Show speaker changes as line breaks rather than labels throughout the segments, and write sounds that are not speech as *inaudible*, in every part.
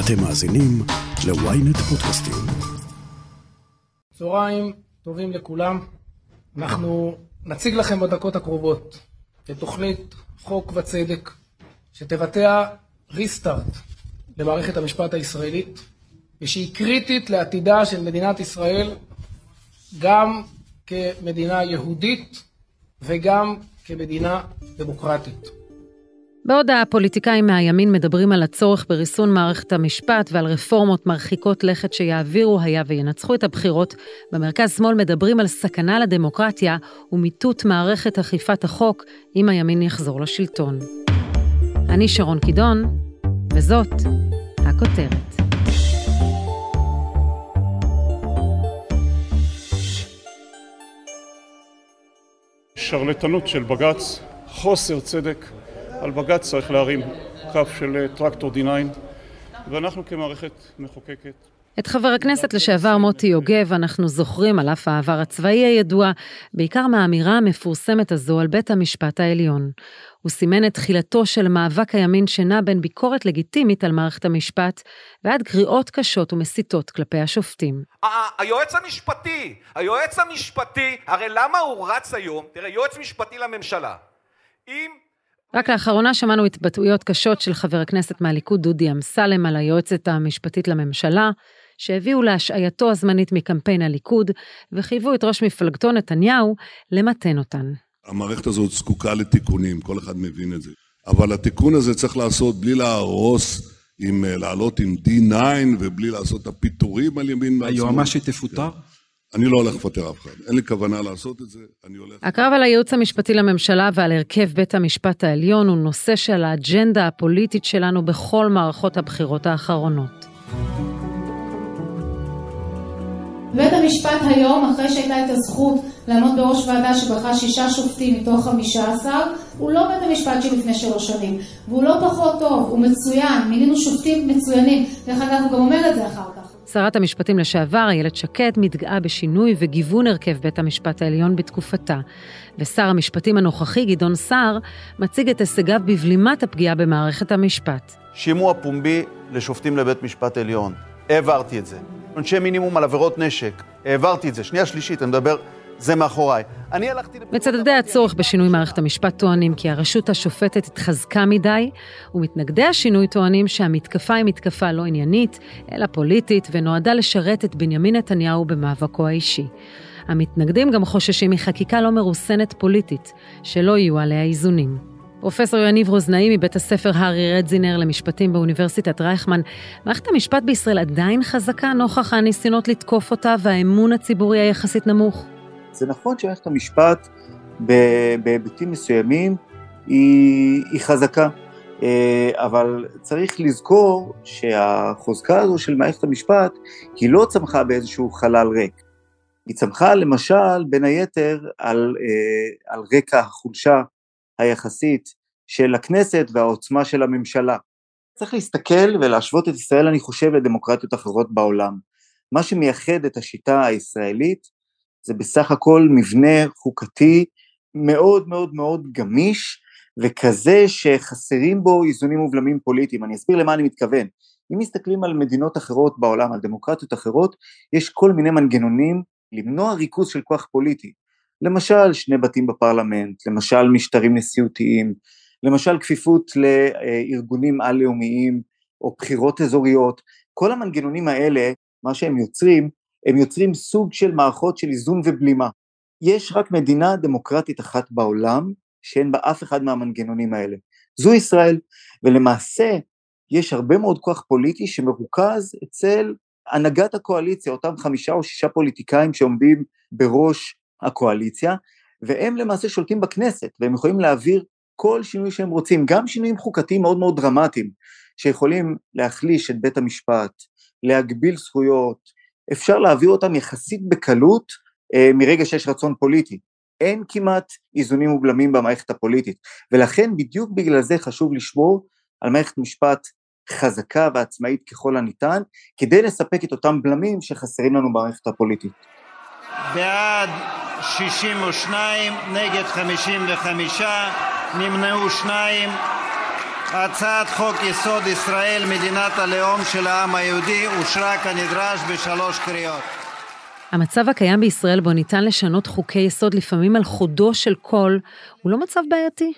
אתם מאזינים ל-ynet פודקאסטים.
צהריים טובים לכולם. אנחנו נציג לכם בדקות הקרובות את תוכנית חוק וצדק שתבטא ריסטארט למערכת המשפט הישראלית ושהיא קריטית לעתידה של מדינת ישראל גם כמדינה יהודית וגם כמדינה דמוקרטית.
בעוד הפוליטיקאים מהימין מדברים על הצורך בריסון מערכת המשפט ועל רפורמות מרחיקות לכת שיעבירו היה וינצחו את הבחירות, במרכז-שמאל מדברים על סכנה לדמוקרטיה ומיטוט מערכת אכיפת החוק אם הימין יחזור לשלטון. אני שרון קידון, וזאת הכותרת.
שרלטנות של בג"ץ, חוסר צדק, על בג"ץ צריך להרים כף של טרקטור D9 ואנחנו כמערכת מחוקקת
את חבר הכנסת לשעבר מוטי יוגב אנחנו זוכרים על אף העבר הצבאי הידוע, בעיקר מהאמירה המפורסמת הזו על בית המשפט העליון. הוא סימן את תחילתו של מאבק הימין שנע בין ביקורת לגיטימית על מערכת המשפט, ועד קריאות קשות ומסיתות כלפי השופטים.
היועץ המשפטי, היועץ המשפטי, הרי למה הוא רץ היום, תראה, יועץ משפטי לממשלה, אם
רק לאחרונה שמענו התבטאויות קשות של חבר הכנסת מהליכוד דודי אמסלם על היועצת המשפטית לממשלה, שהביאו להשעייתו הזמנית מקמפיין הליכוד, וחייבו את ראש מפלגתו נתניהו למתן אותן.
המערכת הזאת זקוקה לתיקונים, כל אחד מבין את זה. אבל התיקון הזה צריך לעשות בלי להרוס, עם, אה, לעלות עם D9 ובלי לעשות את הפיטורים על ימין
והשמאל. היועמ"שית תפוטר?
כן. אני לא הולך לפטר אף אחד, אין לי כוונה לעשות את זה, אני הולך...
הקרב על הייעוץ המשפטי לממשלה ועל הרכב בית המשפט העליון הוא נושא של האג'נדה הפוליטית שלנו בכל מערכות הבחירות האחרונות.
בית המשפט היום, אחרי שהייתה את הזכות לעמוד בראש ועדה שבחרה שישה שופטים מתוך חמישה עשר, הוא לא בית המשפט של לפני שלוש שנים, והוא לא פחות טוב, הוא מצוין, מינינו שופטים מצוינים, דרך אגב הוא גם אומר את זה אחר כך.
שרת המשפטים לשעבר, איילת שקד, מתגאה בשינוי וגיוון הרכב בית המשפט העליון בתקופתה. ושר המשפטים הנוכחי, גדעון סער, מציג את הישגיו בבלימת הפגיעה במערכת המשפט.
שימוע פומבי לשופטים לבית משפט עליון. העברתי את זה. עונשי מינימום על עבירות נשק. העברתי את זה. שנייה שלישית, אני מדבר, זה מאחוריי. אני הלכתי...
מצדדי הצורך בשינוי מערכת המשפט טוענים כי הרשות השופטת התחזקה מדי, ומתנגדי השינוי טוענים שהמתקפה היא מתקפה לא עניינית, אלא פוליטית, ונועדה לשרת את בנימין נתניהו במאבקו האישי. המתנגדים גם חוששים מחקיקה לא מרוסנת פוליטית, שלא יהיו עליה איזונים. פרופסור יניב רוזנאי מבית הספר הארי רדזינר למשפטים באוניברסיטת רייכמן, מערכת המשפט בישראל עדיין חזקה נוכח הניסיונות לתקוף אותה והאמון הציבורי היחסית נמוך.
זה נכון שמערכת המשפט בהיבטים מסוימים היא, היא חזקה, אה, אבל צריך לזכור שהחוזקה הזו של מערכת המשפט היא לא צמחה באיזשהו חלל ריק. היא צמחה למשל בין היתר על, אה, על רקע החולשה היחסית של הכנסת והעוצמה של הממשלה. צריך להסתכל ולהשוות את ישראל, אני חושב, לדמוקרטיות אחרות בעולם. מה שמייחד את השיטה הישראלית זה בסך הכל מבנה חוקתי מאוד מאוד מאוד גמיש וכזה שחסרים בו איזונים ובלמים פוליטיים. אני אסביר למה אני מתכוון. אם מסתכלים על מדינות אחרות בעולם, על דמוקרטיות אחרות, יש כל מיני מנגנונים למנוע ריכוז של כוח פוליטי. למשל שני בתים בפרלמנט, למשל משטרים נשיאותיים, למשל כפיפות לארגונים על-לאומיים או בחירות אזוריות, כל המנגנונים האלה, מה שהם יוצרים, הם יוצרים סוג של מערכות של איזון ובלימה. יש רק מדינה דמוקרטית אחת בעולם שאין בה אף אחד מהמנגנונים האלה. זו ישראל, ולמעשה יש הרבה מאוד כוח פוליטי שמרוכז אצל הנהגת הקואליציה, אותם חמישה או שישה פוליטיקאים שעומדים בראש הקואליציה, והם למעשה שולטים בכנסת, והם יכולים להעביר כל שינוי שהם רוצים, גם שינויים חוקתיים מאוד מאוד דרמטיים, שיכולים להחליש את בית המשפט, להגביל זכויות, אפשר להעביר אותם יחסית בקלות אה, מרגע שיש רצון פוליטי. אין כמעט איזונים ובלמים במערכת הפוליטית, ולכן בדיוק בגלל זה חשוב לשמור על מערכת משפט חזקה ועצמאית ככל הניתן, כדי לספק את אותם בלמים שחסרים לנו במערכת הפוליטית.
בעד 62, נגד 55, נמנעו שניים. הצעת חוק יסוד ישראל מדינת הלאום של העם היהודי אושרה כנדרש בשלוש קריאות.
המצב הקיים בישראל בו ניתן לשנות חוקי יסוד לפעמים על חודו של קול, הוא לא מצב בעייתי?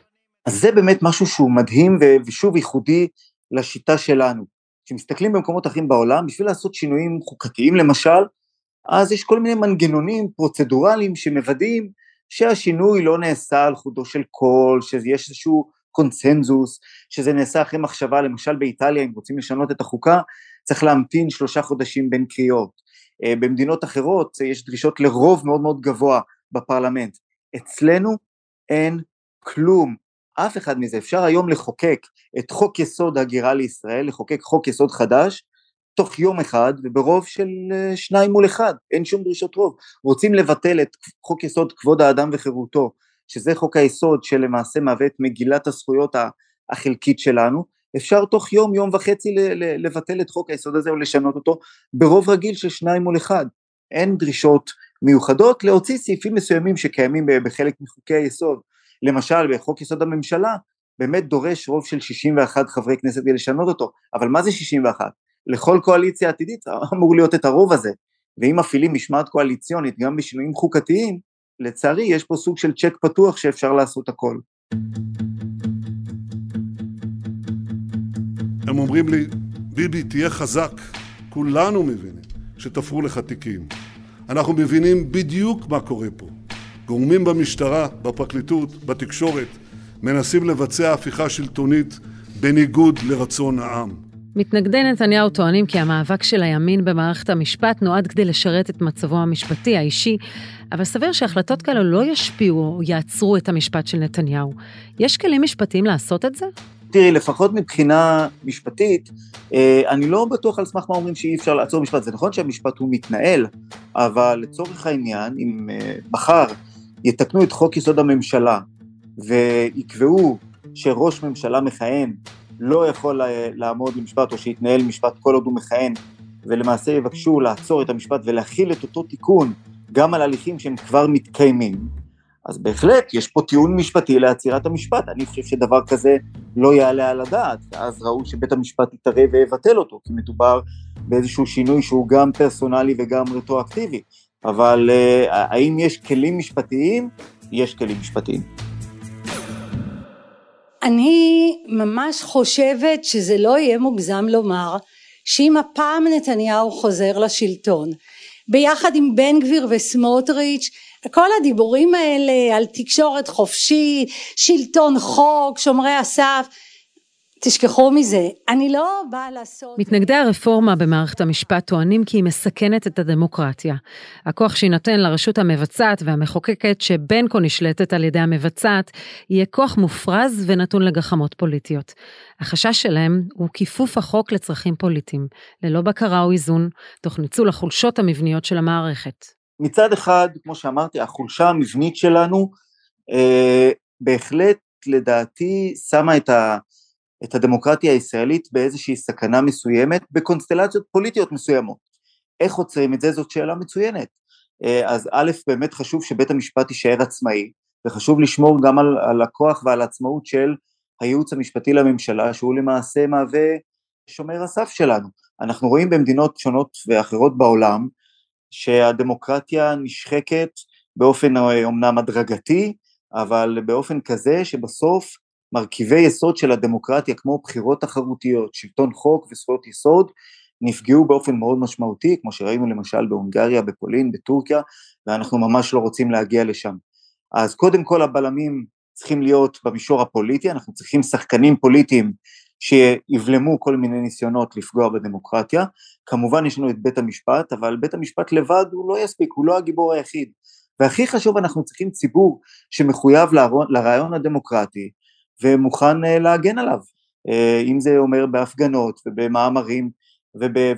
אז זה באמת משהו שהוא מדהים ושוב ייחודי לשיטה שלנו. כשמסתכלים במקומות אחרים בעולם, בשביל לעשות שינויים חוקתיים למשל, אז יש כל מיני מנגנונים פרוצדורליים שמוודאים שהשינוי לא נעשה על חודו של קול, שיש איזשהו קונצנזוס, שזה נעשה אחרי מחשבה, למשל באיטליה, אם רוצים לשנות את החוקה, צריך להמתין שלושה חודשים בין קריאות. אה, במדינות אחרות יש דרישות לרוב מאוד מאוד גבוה בפרלמנט. אצלנו אין כלום, אף אחד מזה. אפשר היום לחוקק את חוק יסוד הגירה לישראל, לחוקק חוק יסוד חדש, תוך יום אחד וברוב של אה, שניים מול אחד, אין שום דרישות רוב. רוצים לבטל את חוק יסוד כבוד האדם וחירותו, שזה חוק היסוד שלמעשה מהווה את מגילת הזכויות החלקית שלנו, אפשר תוך יום, יום וחצי לבטל את חוק היסוד הזה או לשנות אותו ברוב רגיל של שניים מול אחד. אין דרישות מיוחדות להוציא סעיפים מסוימים שקיימים בחלק מחוקי היסוד. למשל בחוק יסוד הממשלה באמת דורש רוב של 61 חברי כנסת כדי לשנות אותו, אבל מה זה 61? לכל קואליציה עתידית אמור להיות את הרוב הזה, ואם מפעילים משמעת קואליציונית גם בשינויים חוקתיים, לצערי יש פה סוג של צ'ק פתוח שאפשר לעשות הכל.
הם אומרים לי, ביבי, תהיה חזק. כולנו מבינים שתפרו לך תיקים. אנחנו מבינים בדיוק מה קורה פה. גורמים במשטרה, בפרקליטות, בתקשורת, מנסים לבצע הפיכה שלטונית בניגוד לרצון העם.
מתנגדי נתניהו טוענים כי המאבק של הימין במערכת המשפט נועד כדי לשרת את מצבו המשפטי האישי, אבל סביר שהחלטות כאלה לא ישפיעו או יעצרו את המשפט של נתניהו. יש כלים משפטיים לעשות את זה?
תראי, לפחות מבחינה משפטית, אה, אני לא בטוח על סמך מה אומרים שאי אפשר לעצור משפט. זה נכון שהמשפט הוא מתנהל, אבל לצורך העניין, אם אה, מחר יתקנו את חוק יסוד הממשלה ויקבעו שראש ממשלה מכהן לא יכול אה, לעמוד למשפט או שיתנהל משפט כל עוד הוא מכהן, ולמעשה יבקשו לעצור את המשפט ולהכיל את אותו תיקון גם על הליכים שהם כבר מתקיימים, אז בהחלט יש פה טיעון משפטי לעצירת המשפט, אני חושב שדבר כזה לא יעלה על הדעת, ואז ראו שבית המשפט יתערב ויבטל אותו, כי מדובר באיזשהו שינוי שהוא גם פרסונלי וגם רטרואקטיבי, אבל uh, האם יש כלים משפטיים? יש כלים משפטיים.
אני ממש חושבת שזה לא יהיה מוגזם לומר שאם הפעם נתניהו חוזר לשלטון ביחד עם בן גביר וסמוטריץ' כל הדיבורים האלה על תקשורת חופשית, שלטון חוק, שומרי הסף, תשכחו מזה, אני לא באה לעשות...
מתנגדי הרפורמה במערכת המשפט טוענים כי היא מסכנת את הדמוקרטיה. הכוח שיינתן לרשות המבצעת והמחוקקת, שבין כה נשלטת על ידי המבצעת, יהיה כוח מופרז ונתון לגחמות פוליטיות. החשש שלהם הוא כיפוף החוק לצרכים פוליטיים, ללא בקרה או איזון, תוך ניצול החולשות המבניות של המערכת.
מצד אחד, כמו שאמרתי, החולשה המבנית שלנו אה, בהחלט לדעתי שמה את, ה, את הדמוקרטיה הישראלית באיזושהי סכנה מסוימת בקונסטלציות פוליטיות מסוימות. איך עוצרים את זה? זאת שאלה מצוינת. אה, אז א', באמת חשוב שבית המשפט יישאר עצמאי, וחשוב לשמור גם על, על הכוח ועל העצמאות של הייעוץ המשפטי לממשלה, שהוא למעשה מהווה שומר הסף שלנו. אנחנו רואים במדינות שונות ואחרות בעולם, שהדמוקרטיה נשחקת באופן אומנם הדרגתי, אבל באופן כזה שבסוף מרכיבי יסוד של הדמוקרטיה כמו בחירות תחרותיות, שלטון חוק וזכויות יסוד נפגעו באופן מאוד משמעותי, כמו שראינו למשל בהונגריה, בפולין, בטורקיה, ואנחנו ממש לא רוצים להגיע לשם. אז קודם כל הבלמים צריכים להיות במישור הפוליטי, אנחנו צריכים שחקנים פוליטיים שיבלמו כל מיני ניסיונות לפגוע בדמוקרטיה. כמובן יש לנו את בית המשפט, אבל בית המשפט לבד הוא לא יספיק, הוא לא הגיבור היחיד. והכי חשוב, אנחנו צריכים ציבור שמחויב לרעיון הדמוקרטי ומוכן אה, להגן עליו, אה, אם זה אומר בהפגנות ובמאמרים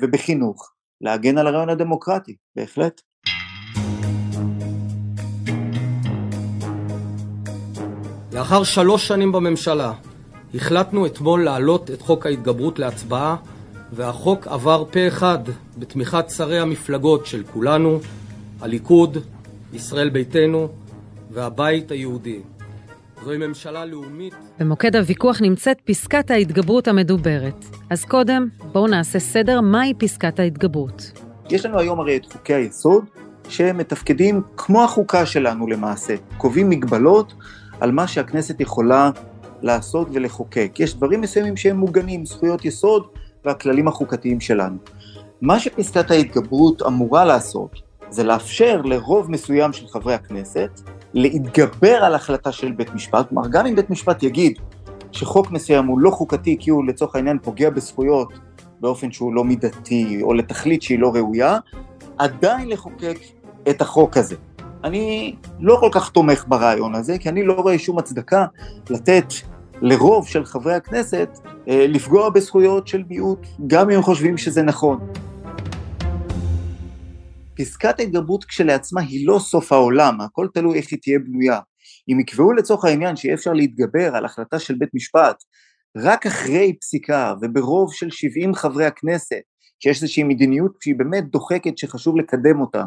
ובחינוך, להגן על הרעיון הדמוקרטי, בהחלט.
לאחר שלוש שנים בממשלה, החלטנו אתמול להעלות את חוק ההתגברות להצבעה, והחוק עבר פה אחד בתמיכת שרי המפלגות של כולנו, הליכוד, ישראל ביתנו והבית היהודי. זוהי ממשלה לאומית.
במוקד הוויכוח נמצאת פסקת ההתגברות המדוברת. אז קודם, בואו נעשה סדר מהי פסקת ההתגברות.
יש לנו היום הרי את חוקי היסוד, שמתפקדים כמו החוקה שלנו למעשה, קובעים מגבלות על מה שהכנסת יכולה לעשות ולחוקק. יש דברים מסוימים שהם מוגנים, זכויות יסוד והכללים החוקתיים שלנו. מה שפסקת ההתגברות אמורה לעשות, זה לאפשר לרוב מסוים של חברי הכנסת להתגבר על החלטה של בית משפט, כלומר גם אם בית משפט יגיד שחוק מסוים הוא לא חוקתי כי הוא לצורך העניין פוגע בזכויות באופן שהוא לא מידתי או לתכלית שהיא לא ראויה, עדיין לחוקק את החוק הזה. אני לא כל כך תומך ברעיון הזה, כי אני לא רואה שום הצדקה לתת לרוב של חברי הכנסת אה, לפגוע בזכויות של מיעוט, גם אם הם חושבים שזה נכון. פסקת ההתגברות כשלעצמה היא לא סוף העולם, הכל תלוי איך היא תהיה בנויה. אם יקבעו לצורך העניין שיהיה אפשר להתגבר על החלטה של בית משפט רק אחרי פסיקה וברוב של 70 חברי הכנסת, שיש איזושהי מדיניות שהיא באמת דוחקת שחשוב לקדם אותה,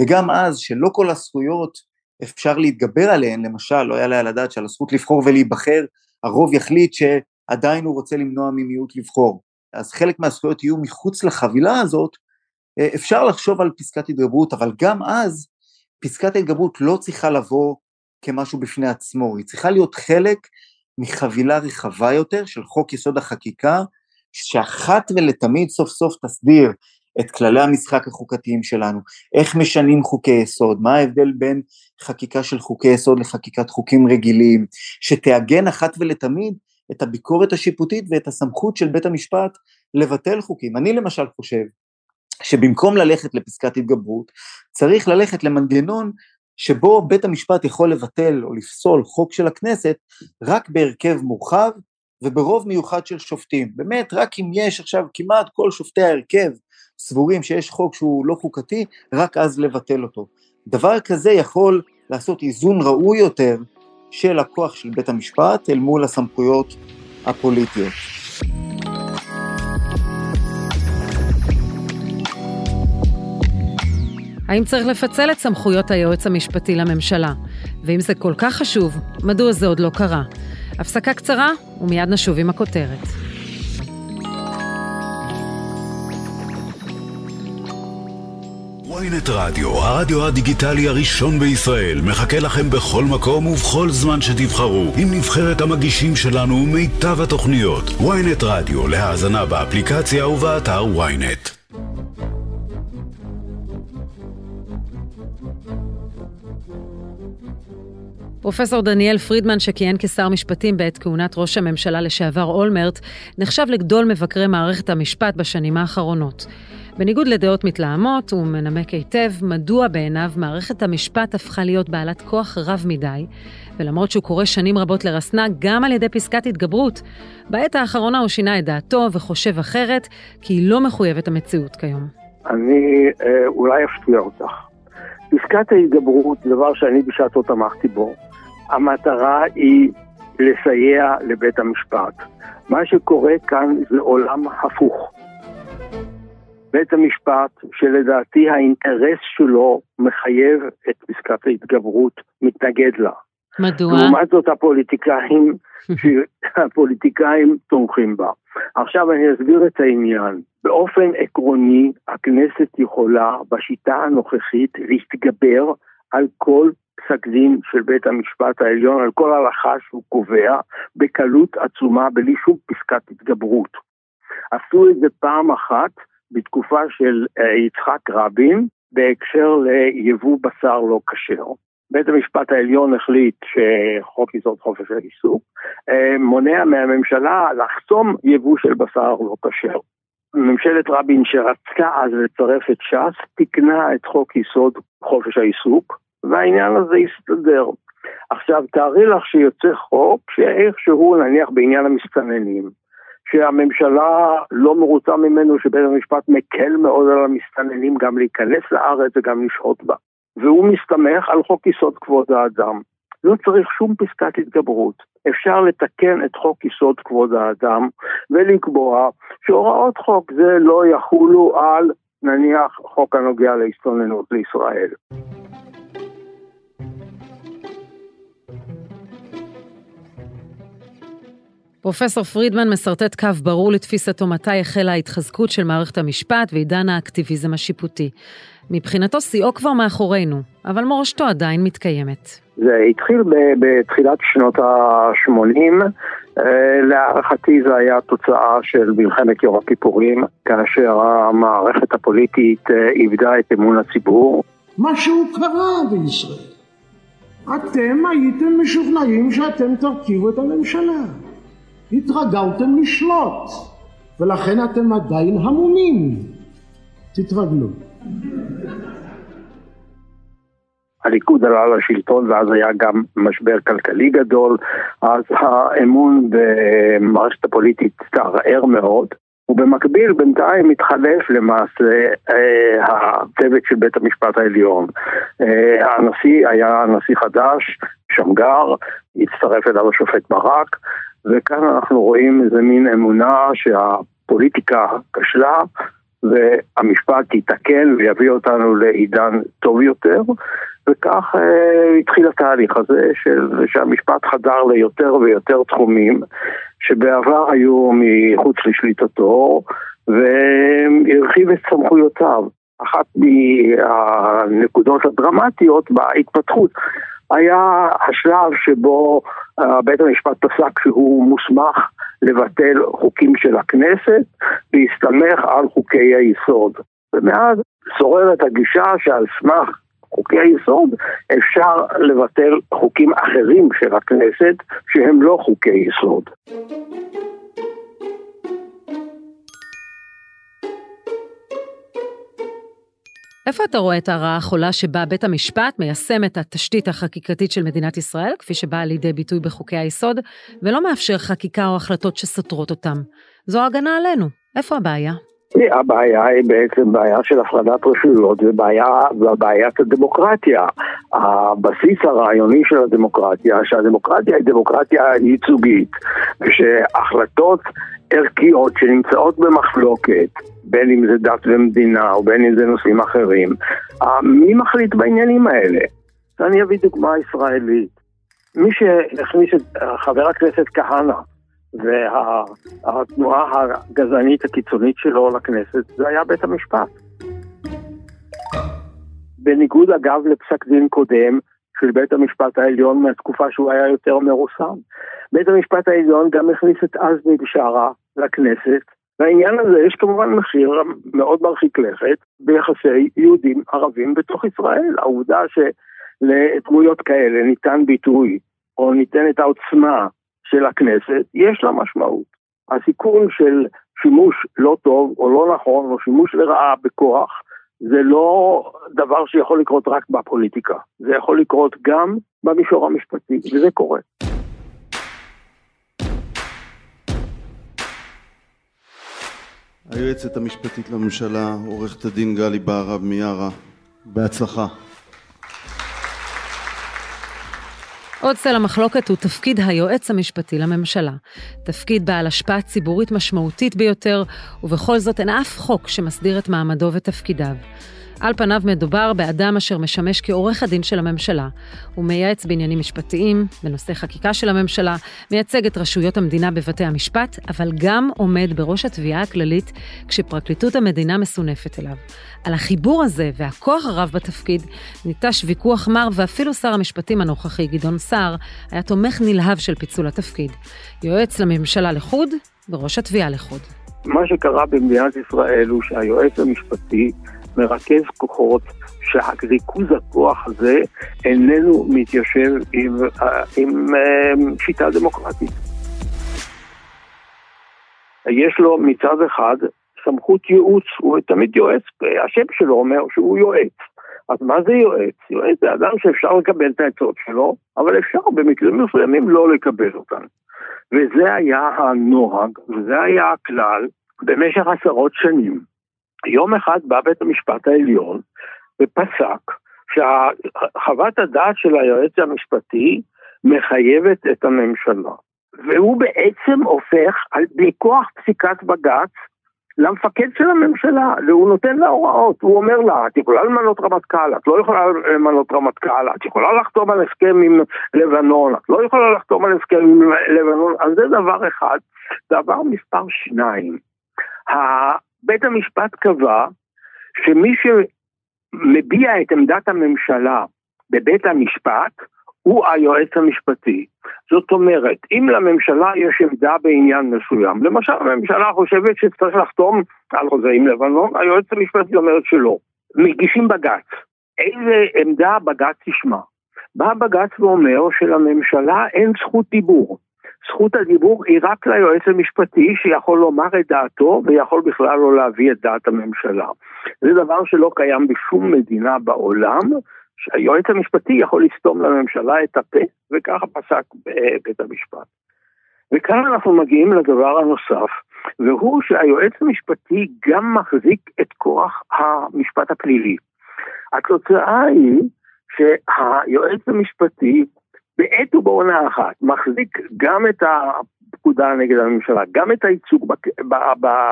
וגם אז שלא כל הזכויות אפשר להתגבר עליהן, למשל לא היה לה לדעת שעל הזכות לבחור ולהיבחר הרוב יחליט שעדיין הוא רוצה למנוע ממיעוט לבחור. אז חלק מהזכויות יהיו מחוץ לחבילה הזאת, אפשר לחשוב על פסקת התגברות, אבל גם אז פסקת ההתגברות לא צריכה לבוא כמשהו בפני עצמו, היא צריכה להיות חלק מחבילה רחבה יותר של חוק יסוד החקיקה, שאחת ולתמיד סוף סוף תסדיר את כללי המשחק החוקתיים שלנו, איך משנים חוקי יסוד, מה ההבדל בין חקיקה של חוקי יסוד לחקיקת חוקים רגילים, שתעגן אחת ולתמיד את הביקורת השיפוטית ואת הסמכות של בית המשפט לבטל חוקים. אני למשל חושב שבמקום ללכת לפסקת התגברות, צריך ללכת למנגנון שבו בית המשפט יכול לבטל או לפסול חוק של הכנסת רק בהרכב מורחב וברוב מיוחד של שופטים. באמת, רק אם יש עכשיו כמעט כל שופטי ההרכב סבורים שיש חוק שהוא לא חוקתי, רק אז לבטל אותו. דבר כזה יכול לעשות איזון ראוי יותר של הכוח של בית המשפט אל מול הסמכויות הפוליטיות.
האם צריך לפצל את סמכויות היועץ המשפטי לממשלה? ואם זה כל כך חשוב, מדוע זה עוד לא קרה? הפסקה קצרה, ומיד נשוב עם הכותרת.
ynet רדיו, הרדיו הדיגיטלי הראשון בישראל, מחכה לכם בכל מקום ובכל זמן שתבחרו, עם נבחרת המגישים שלנו ומיטב התוכניות. ynet רדיו, להאזנה באפליקציה ובאתר ynet.
פרופסור דניאל פרידמן, שכיהן כשר משפטים בעת כהונת ראש הממשלה לשעבר אולמרט, נחשב לגדול מבקרי מערכת המשפט בשנים האחרונות. בניגוד לדעות מתלהמות, הוא מנמק היטב מדוע בעיניו מערכת המשפט הפכה להיות בעלת כוח רב מדי, ולמרות שהוא קורא שנים רבות לרסנה גם על ידי פסקת התגברות, בעת האחרונה הוא שינה את דעתו וחושב אחרת, כי היא לא מחויבת המציאות כיום.
אני אה, אולי אפתיע אותך. פסקת ההתגברות, דבר שאני בשעתו תמכתי בו, המטרה היא לסייע לבית המשפט. מה שקורה כאן זה עולם הפוך. בית המשפט, שלדעתי האינטרס שלו מחייב את פסקת ההתגברות, מתנגד לה.
מדוע?
לעומת זאת הפוליטיקאים, *laughs* הפוליטיקאים תומכים בה. עכשיו אני אסביר את העניין. באופן עקרוני, הכנסת יכולה בשיטה הנוכחית להתגבר על כל פסק דין של בית המשפט העליון, על כל הלכה שהוא קובע, בקלות עצומה, בלי שום פסקת התגברות. עשו את זה פעם אחת בתקופה של אה, יצחק רבין, בהקשר ליבוא בשר לא כשר. בית המשפט העליון החליט שחוק יסוד חופש העיסוק אה, מונע מהממשלה לחסום יבוא של בשר לא כשר. ממשלת רבין שרצתה אז לצרף את ש"ס, תיקנה את חוק יסוד חופש העיסוק, והעניין הזה הסתדר. עכשיו, תארי לך שיוצא חוק שאיכשהו, נניח בעניין המסתננים, שהממשלה לא מרוצה ממנו, שבית המשפט מקל מאוד על המסתננים גם להיכנס לארץ וגם לשהות בה. והוא מסתמך על חוק יסוד כבוד האדם. לא צריך שום פסקת התגברות. אפשר לתקן את חוק יסוד כבוד האדם ולקבוע שהוראות חוק זה לא יחולו על נניח חוק הנוגע להסתוננות לישראל.
פרופסור פרידמן משרטט קו ברור לתפיסתו מתי החלה ההתחזקות של מערכת המשפט ועידן האקטיביזם השיפוטי. מבחינתו שיאו כבר מאחורינו, אבל מורשתו עדיין מתקיימת.
זה התחיל בתחילת שנות ה-80, אה, להערכתי זה היה תוצאה של מלחמת יום הכיפורים, כאשר המערכת הפוליטית אה, איבדה את אמון הציבור.
משהו קרה בישראל. אתם הייתם משוכנעים שאתם תרכיבו את הממשלה. התרגלתם לשלוט, ולכן אתם עדיין המומים. תתרגלו. *laughs*
הליכוד עלה לשלטון ואז היה גם משבר כלכלי גדול, אז האמון במערכת הפוליטית תערער מאוד. ובמקביל בינתיים התחלף למעשה אה, הצוות של בית המשפט העליון. אה, הנשיא היה נשיא חדש, שמגר, הצטרף אליו השופט ברק, וכאן אנחנו רואים איזה מין אמונה שהפוליטיקה כשלה והמשפט יתקן ויביא אותנו לעידן טוב יותר, וכך אה, התחיל התהליך הזה של, שהמשפט חדר ליותר ויותר תחומים שבעבר היו מחוץ לשליטתו והרחיב את סמכויותיו. אחת מהנקודות הדרמטיות בהתפתחות היה השלב שבו אה, בית המשפט פסק שהוא מוסמך לבטל חוקים של הכנסת להסתמך על חוקי היסוד. ומאז שוררת הגישה שעל סמך חוקי היסוד אפשר לבטל חוקים אחרים של הכנסת שהם לא חוקי יסוד.
איפה אתה רואה את הרעה החולה שבה בית המשפט מיישם את התשתית החקיקתית של מדינת ישראל, כפי שבאה לידי ביטוי בחוקי היסוד, ולא מאפשר חקיקה או החלטות שסותרות אותם? זו הגנה עלינו. איפה הבעיה?
הבעיה היא בעצם בעיה של הפרדת רשויות ובעיה, ובעיית הדמוקרטיה. הבסיס הרעיוני של הדמוקרטיה, שהדמוקרטיה היא דמוקרטיה ייצוגית, ושהחלטות ערכיות שנמצאות במחלוקת, בין אם זה דת ומדינה או בין אם זה נושאים אחרים, מי מחליט בעניינים האלה? אני אביא דוגמה ישראלית. מי שהכניס את חבר הכנסת כהנא והתנועה הגזענית הקיצונית שלו לכנסת זה היה בית המשפט. בניגוד אגב לפסק דין קודם של בית המשפט העליון מהתקופה שהוא היה יותר מרוסן. בית המשפט העליון גם הכניס את עזמי בשערה לכנסת. לעניין הזה יש כמובן מחיר מאוד מרחיק לכת ביחסי יהודים ערבים בתוך ישראל. העובדה שלדמויות כאלה ניתן ביטוי או ניתנת העוצמה של הכנסת, יש לה משמעות. הסיכון של שימוש לא טוב או לא נכון או שימוש לרעה בכוח זה לא דבר שיכול לקרות רק בפוליטיקה, זה יכול לקרות גם במישור המשפטי, וזה קורה.
היועצת המשפטית לממשלה, עורכת הדין גלי בהרב מיארה, בהצלחה.
עוד צל המחלוקת הוא תפקיד היועץ המשפטי לממשלה. תפקיד בעל השפעה ציבורית משמעותית ביותר, ובכל זאת אין אף חוק שמסדיר את מעמדו ותפקידיו. על פניו מדובר באדם אשר משמש כעורך הדין של הממשלה. הוא מייעץ בעניינים משפטיים, בנושא חקיקה של הממשלה, מייצג את רשויות המדינה בבתי המשפט, אבל גם עומד בראש התביעה הכללית כשפרקליטות המדינה מסונפת אליו. על החיבור הזה והכוח הרב בתפקיד ניטש ויכוח מר, ואפילו שר המשפטים הנוכחי, גדעון סער, היה תומך נלהב של פיצול התפקיד. יועץ לממשלה לחוד וראש התביעה לחוד.
מה שקרה במדינת ישראל הוא שהיועץ המשפטי מרכז כוחות שהריכוז הכוח הזה איננו מתיישב עם, עם אה, שיטה דמוקרטית. יש לו מצד אחד סמכות ייעוץ, הוא תמיד יועץ, השם שלו אומר שהוא יועץ. אז מה זה יועץ? יועץ זה אדם שאפשר לקבל את העצות שלו, אבל אפשר במקרים מסוימים לא לקבל אותן. וזה היה הנוהג, וזה היה הכלל במשך עשרות שנים. יום אחד בא בית המשפט העליון ופסק שחוות הדעת של היועץ המשפטי מחייבת את הממשלה. והוא בעצם הופך, מכוח פסיקת בג"ץ, למפקד של הממשלה, והוא נותן לה הוראות, הוא אומר לה, את יכולה למנות רמטכ"ל, את לא יכולה למנות רמטכ"ל, את יכולה לחתום על הסכם עם לבנון, את לא יכולה לחתום על הסכם עם לבנון, אז זה דבר אחד. דבר מספר שניים, בית המשפט קבע שמי שמביע את עמדת הממשלה בבית המשפט, הוא היועץ המשפטי. זאת אומרת, אם לממשלה יש עמדה בעניין מסוים, למשל הממשלה חושבת שצריך לחתום על חוזה עם לבנון, היועץ המשפטי אומרת שלא. מגישים בג"ץ. איזה עמדה בג"ץ ישמע? בא בג"ץ ואומר שלממשלה אין זכות דיבור. זכות הדיבור היא רק ליועץ המשפטי שיכול לומר את דעתו ויכול בכלל לא להביא את דעת הממשלה. זה דבר שלא קיים בשום מדינה בעולם, שהיועץ המשפטי יכול לסתום לממשלה את הפה, וככה פסק בית המשפט. וכאן אנחנו מגיעים לדבר הנוסף, והוא שהיועץ המשפטי גם מחזיק את כוח המשפט הפלילי. התוצאה היא שהיועץ המשפטי בעת ובעונה אחת מחזיק גם את הפקודה נגד הממשלה, גם את הייצוג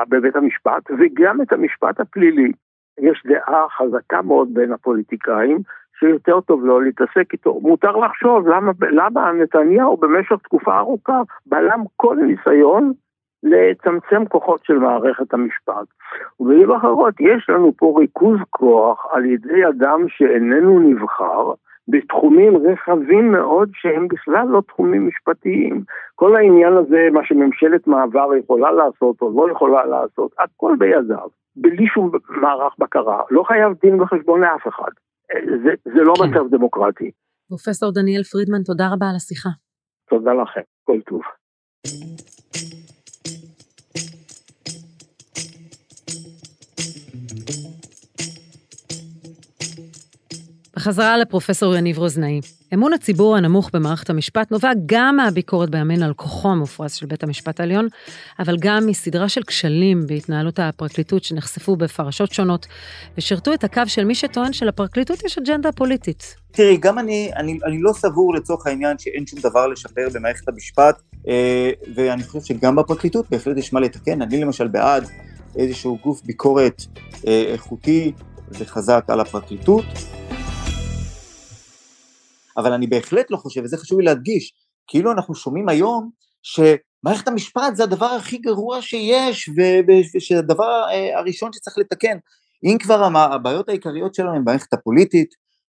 בבית המשפט וגם את המשפט הפלילי. יש דעה חזקה מאוד בין הפוליטיקאים שיותר טוב לא להתעסק איתו. מותר לחשוב למה, למה נתניהו במשך תקופה ארוכה בלם כל ניסיון לצמצם כוחות של מערכת המשפט. ובמילים אחרות, יש לנו פה ריכוז כוח על ידי אדם שאיננו נבחר, בתחומים רחבים מאוד שהם בכלל לא תחומים משפטיים. כל העניין הזה, מה שממשלת מעבר יכולה לעשות או לא יכולה לעשות, הכל בידיו, בלי שום מערך בקרה. לא חייב דין וחשבון לאף אחד. זה, זה לא כן. מצב דמוקרטי.
פרופסור דניאל פרידמן, תודה רבה על השיחה.
תודה לכם, כל טוב.
בחזרה לפרופסור יניב רוזנאי. אמון הציבור הנמוך במערכת המשפט נובע גם מהביקורת בימין על כוחו המופרז של בית המשפט העליון, אבל גם מסדרה של כשלים בהתנהלות הפרקליטות שנחשפו בפרשות שונות, ושירתו את הקו של מי שטוען שלפרקליטות יש אג'נדה פוליטית.
תראי, גם אני, אני, אני לא סבור לצורך העניין שאין שום דבר לשפר במערכת המשפט, אה, ואני חושב שגם בפרקליטות בהחלט יש מה לתקן. אני למשל בעד איזשהו גוף ביקורת אה, איכותי וחזק על הפרקליטות. אבל אני בהחלט לא חושב, וזה חשוב לי להדגיש, כאילו אנחנו שומעים היום שמערכת המשפט זה הדבר הכי גרוע שיש, ושזה הדבר אה, הראשון שצריך לתקן. אם כבר הבעיות העיקריות שלנו הן במערכת הפוליטית,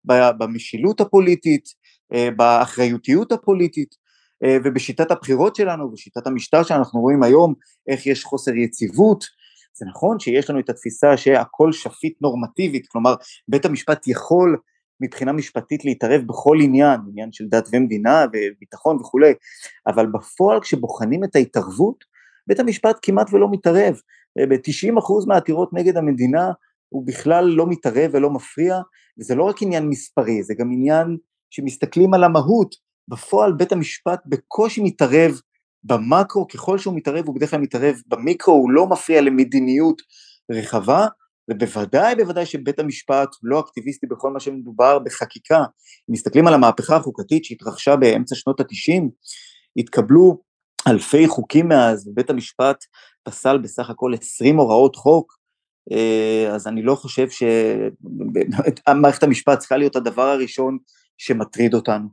במשילות הפוליטית, אה, באחריותיות הפוליטית, אה, ובשיטת הבחירות שלנו, בשיטת המשטר שאנחנו רואים היום, איך יש חוסר יציבות, זה נכון שיש לנו את התפיסה שהכל שפיט נורמטיבית, כלומר בית המשפט יכול מבחינה משפטית להתערב בכל עניין, עניין של דת ומדינה וביטחון וכולי, אבל בפועל כשבוחנים את ההתערבות, בית המשפט כמעט ולא מתערב, ב-90% מהעתירות נגד המדינה הוא בכלל לא מתערב ולא מפריע, וזה לא רק עניין מספרי, זה גם עניין שמסתכלים על המהות, בפועל בית המשפט בקושי מתערב במקרו, ככל שהוא מתערב הוא בדרך כלל מתערב במיקרו, הוא לא מפריע למדיניות רחבה, ובוודאי בוודאי שבית המשפט לא אקטיביסטי בכל מה שמדובר בחקיקה. אם מסתכלים על המהפכה החוקתית שהתרחשה באמצע שנות התשעים, התקבלו אלפי חוקים מאז, ובית המשפט פסל בסך הכל עשרים הוראות חוק, אה, אז אני לא חושב שמערכת המשפט צריכה להיות הדבר הראשון שמטריד אותנו.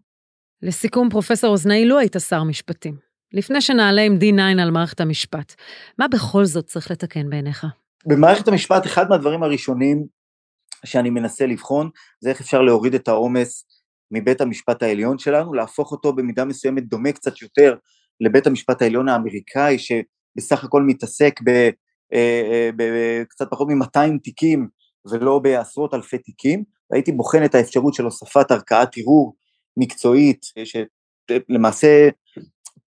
לסיכום, פרופסור אוזנאי, לו היית שר משפטים. לפני שנעלה עם D9 על מערכת המשפט, מה בכל זאת צריך לתקן בעיניך?
במערכת המשפט אחד מהדברים הראשונים שאני מנסה לבחון זה איך אפשר להוריד את העומס מבית המשפט העליון שלנו, להפוך אותו במידה מסוימת דומה קצת יותר לבית המשפט העליון האמריקאי שבסך הכל מתעסק בקצת אה, אה, פחות מ-200 תיקים ולא בעשרות אלפי תיקים, והייתי בוחן את האפשרות של הוספת ערכאת ערעור מקצועית שלמעשה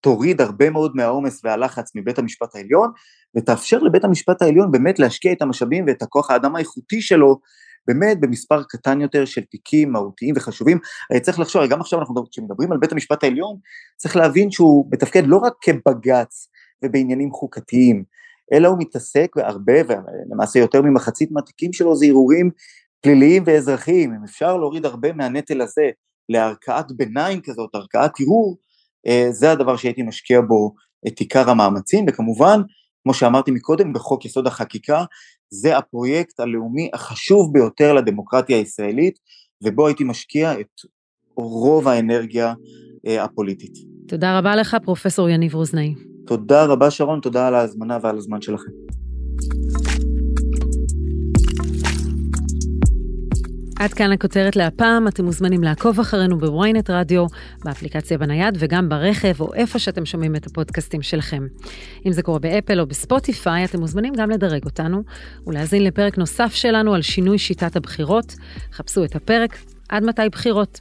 תוריד הרבה מאוד מהעומס והלחץ מבית המשפט העליון, ותאפשר לבית המשפט העליון באמת להשקיע את המשאבים ואת הכוח האדם האיכותי שלו באמת במספר קטן יותר של תיקים מהותיים וחשובים. צריך לחשוב, גם עכשיו אנחנו, כשמדברים על בית המשפט העליון, צריך להבין שהוא מתפקד לא רק כבג"ץ ובעניינים חוקתיים, אלא הוא מתעסק בהרבה, ולמעשה יותר ממחצית מהתיקים שלו זה ערעורים פליליים ואזרחיים. אם אפשר להוריד הרבה מהנטל הזה לערכאת ביניים כזאת, ערכאת ערעור, זה הדבר שהייתי משקיע בו את עיקר המאמצים, וכמובן כמו שאמרתי מקודם, בחוק יסוד החקיקה, זה הפרויקט הלאומי החשוב ביותר לדמוקרטיה הישראלית, ובו הייתי משקיע את רוב האנרגיה אה, הפוליטית.
תודה רבה לך, פרופסור יניב רוזנאי.
תודה רבה, שרון, תודה על ההזמנה ועל הזמן שלכם.
עד כאן הכותרת להפעם, אתם מוזמנים לעקוב אחרינו בוויינט רדיו, באפליקציה בנייד וגם ברכב או איפה שאתם שומעים את הפודקאסטים שלכם. אם זה קורה באפל או בספוטיפיי, אתם מוזמנים גם לדרג אותנו ולהאזין לפרק נוסף שלנו על שינוי שיטת הבחירות. חפשו את הפרק עד מתי בחירות.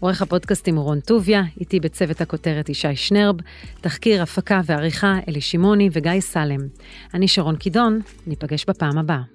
עורך הפודקאסטים הוא רון טוביה, איתי בצוות הכותרת ישי שנרב, תחקיר, הפקה ועריכה אלי שמעוני וגיא סלם. אני שרון קידון, ניפגש בפעם הבאה.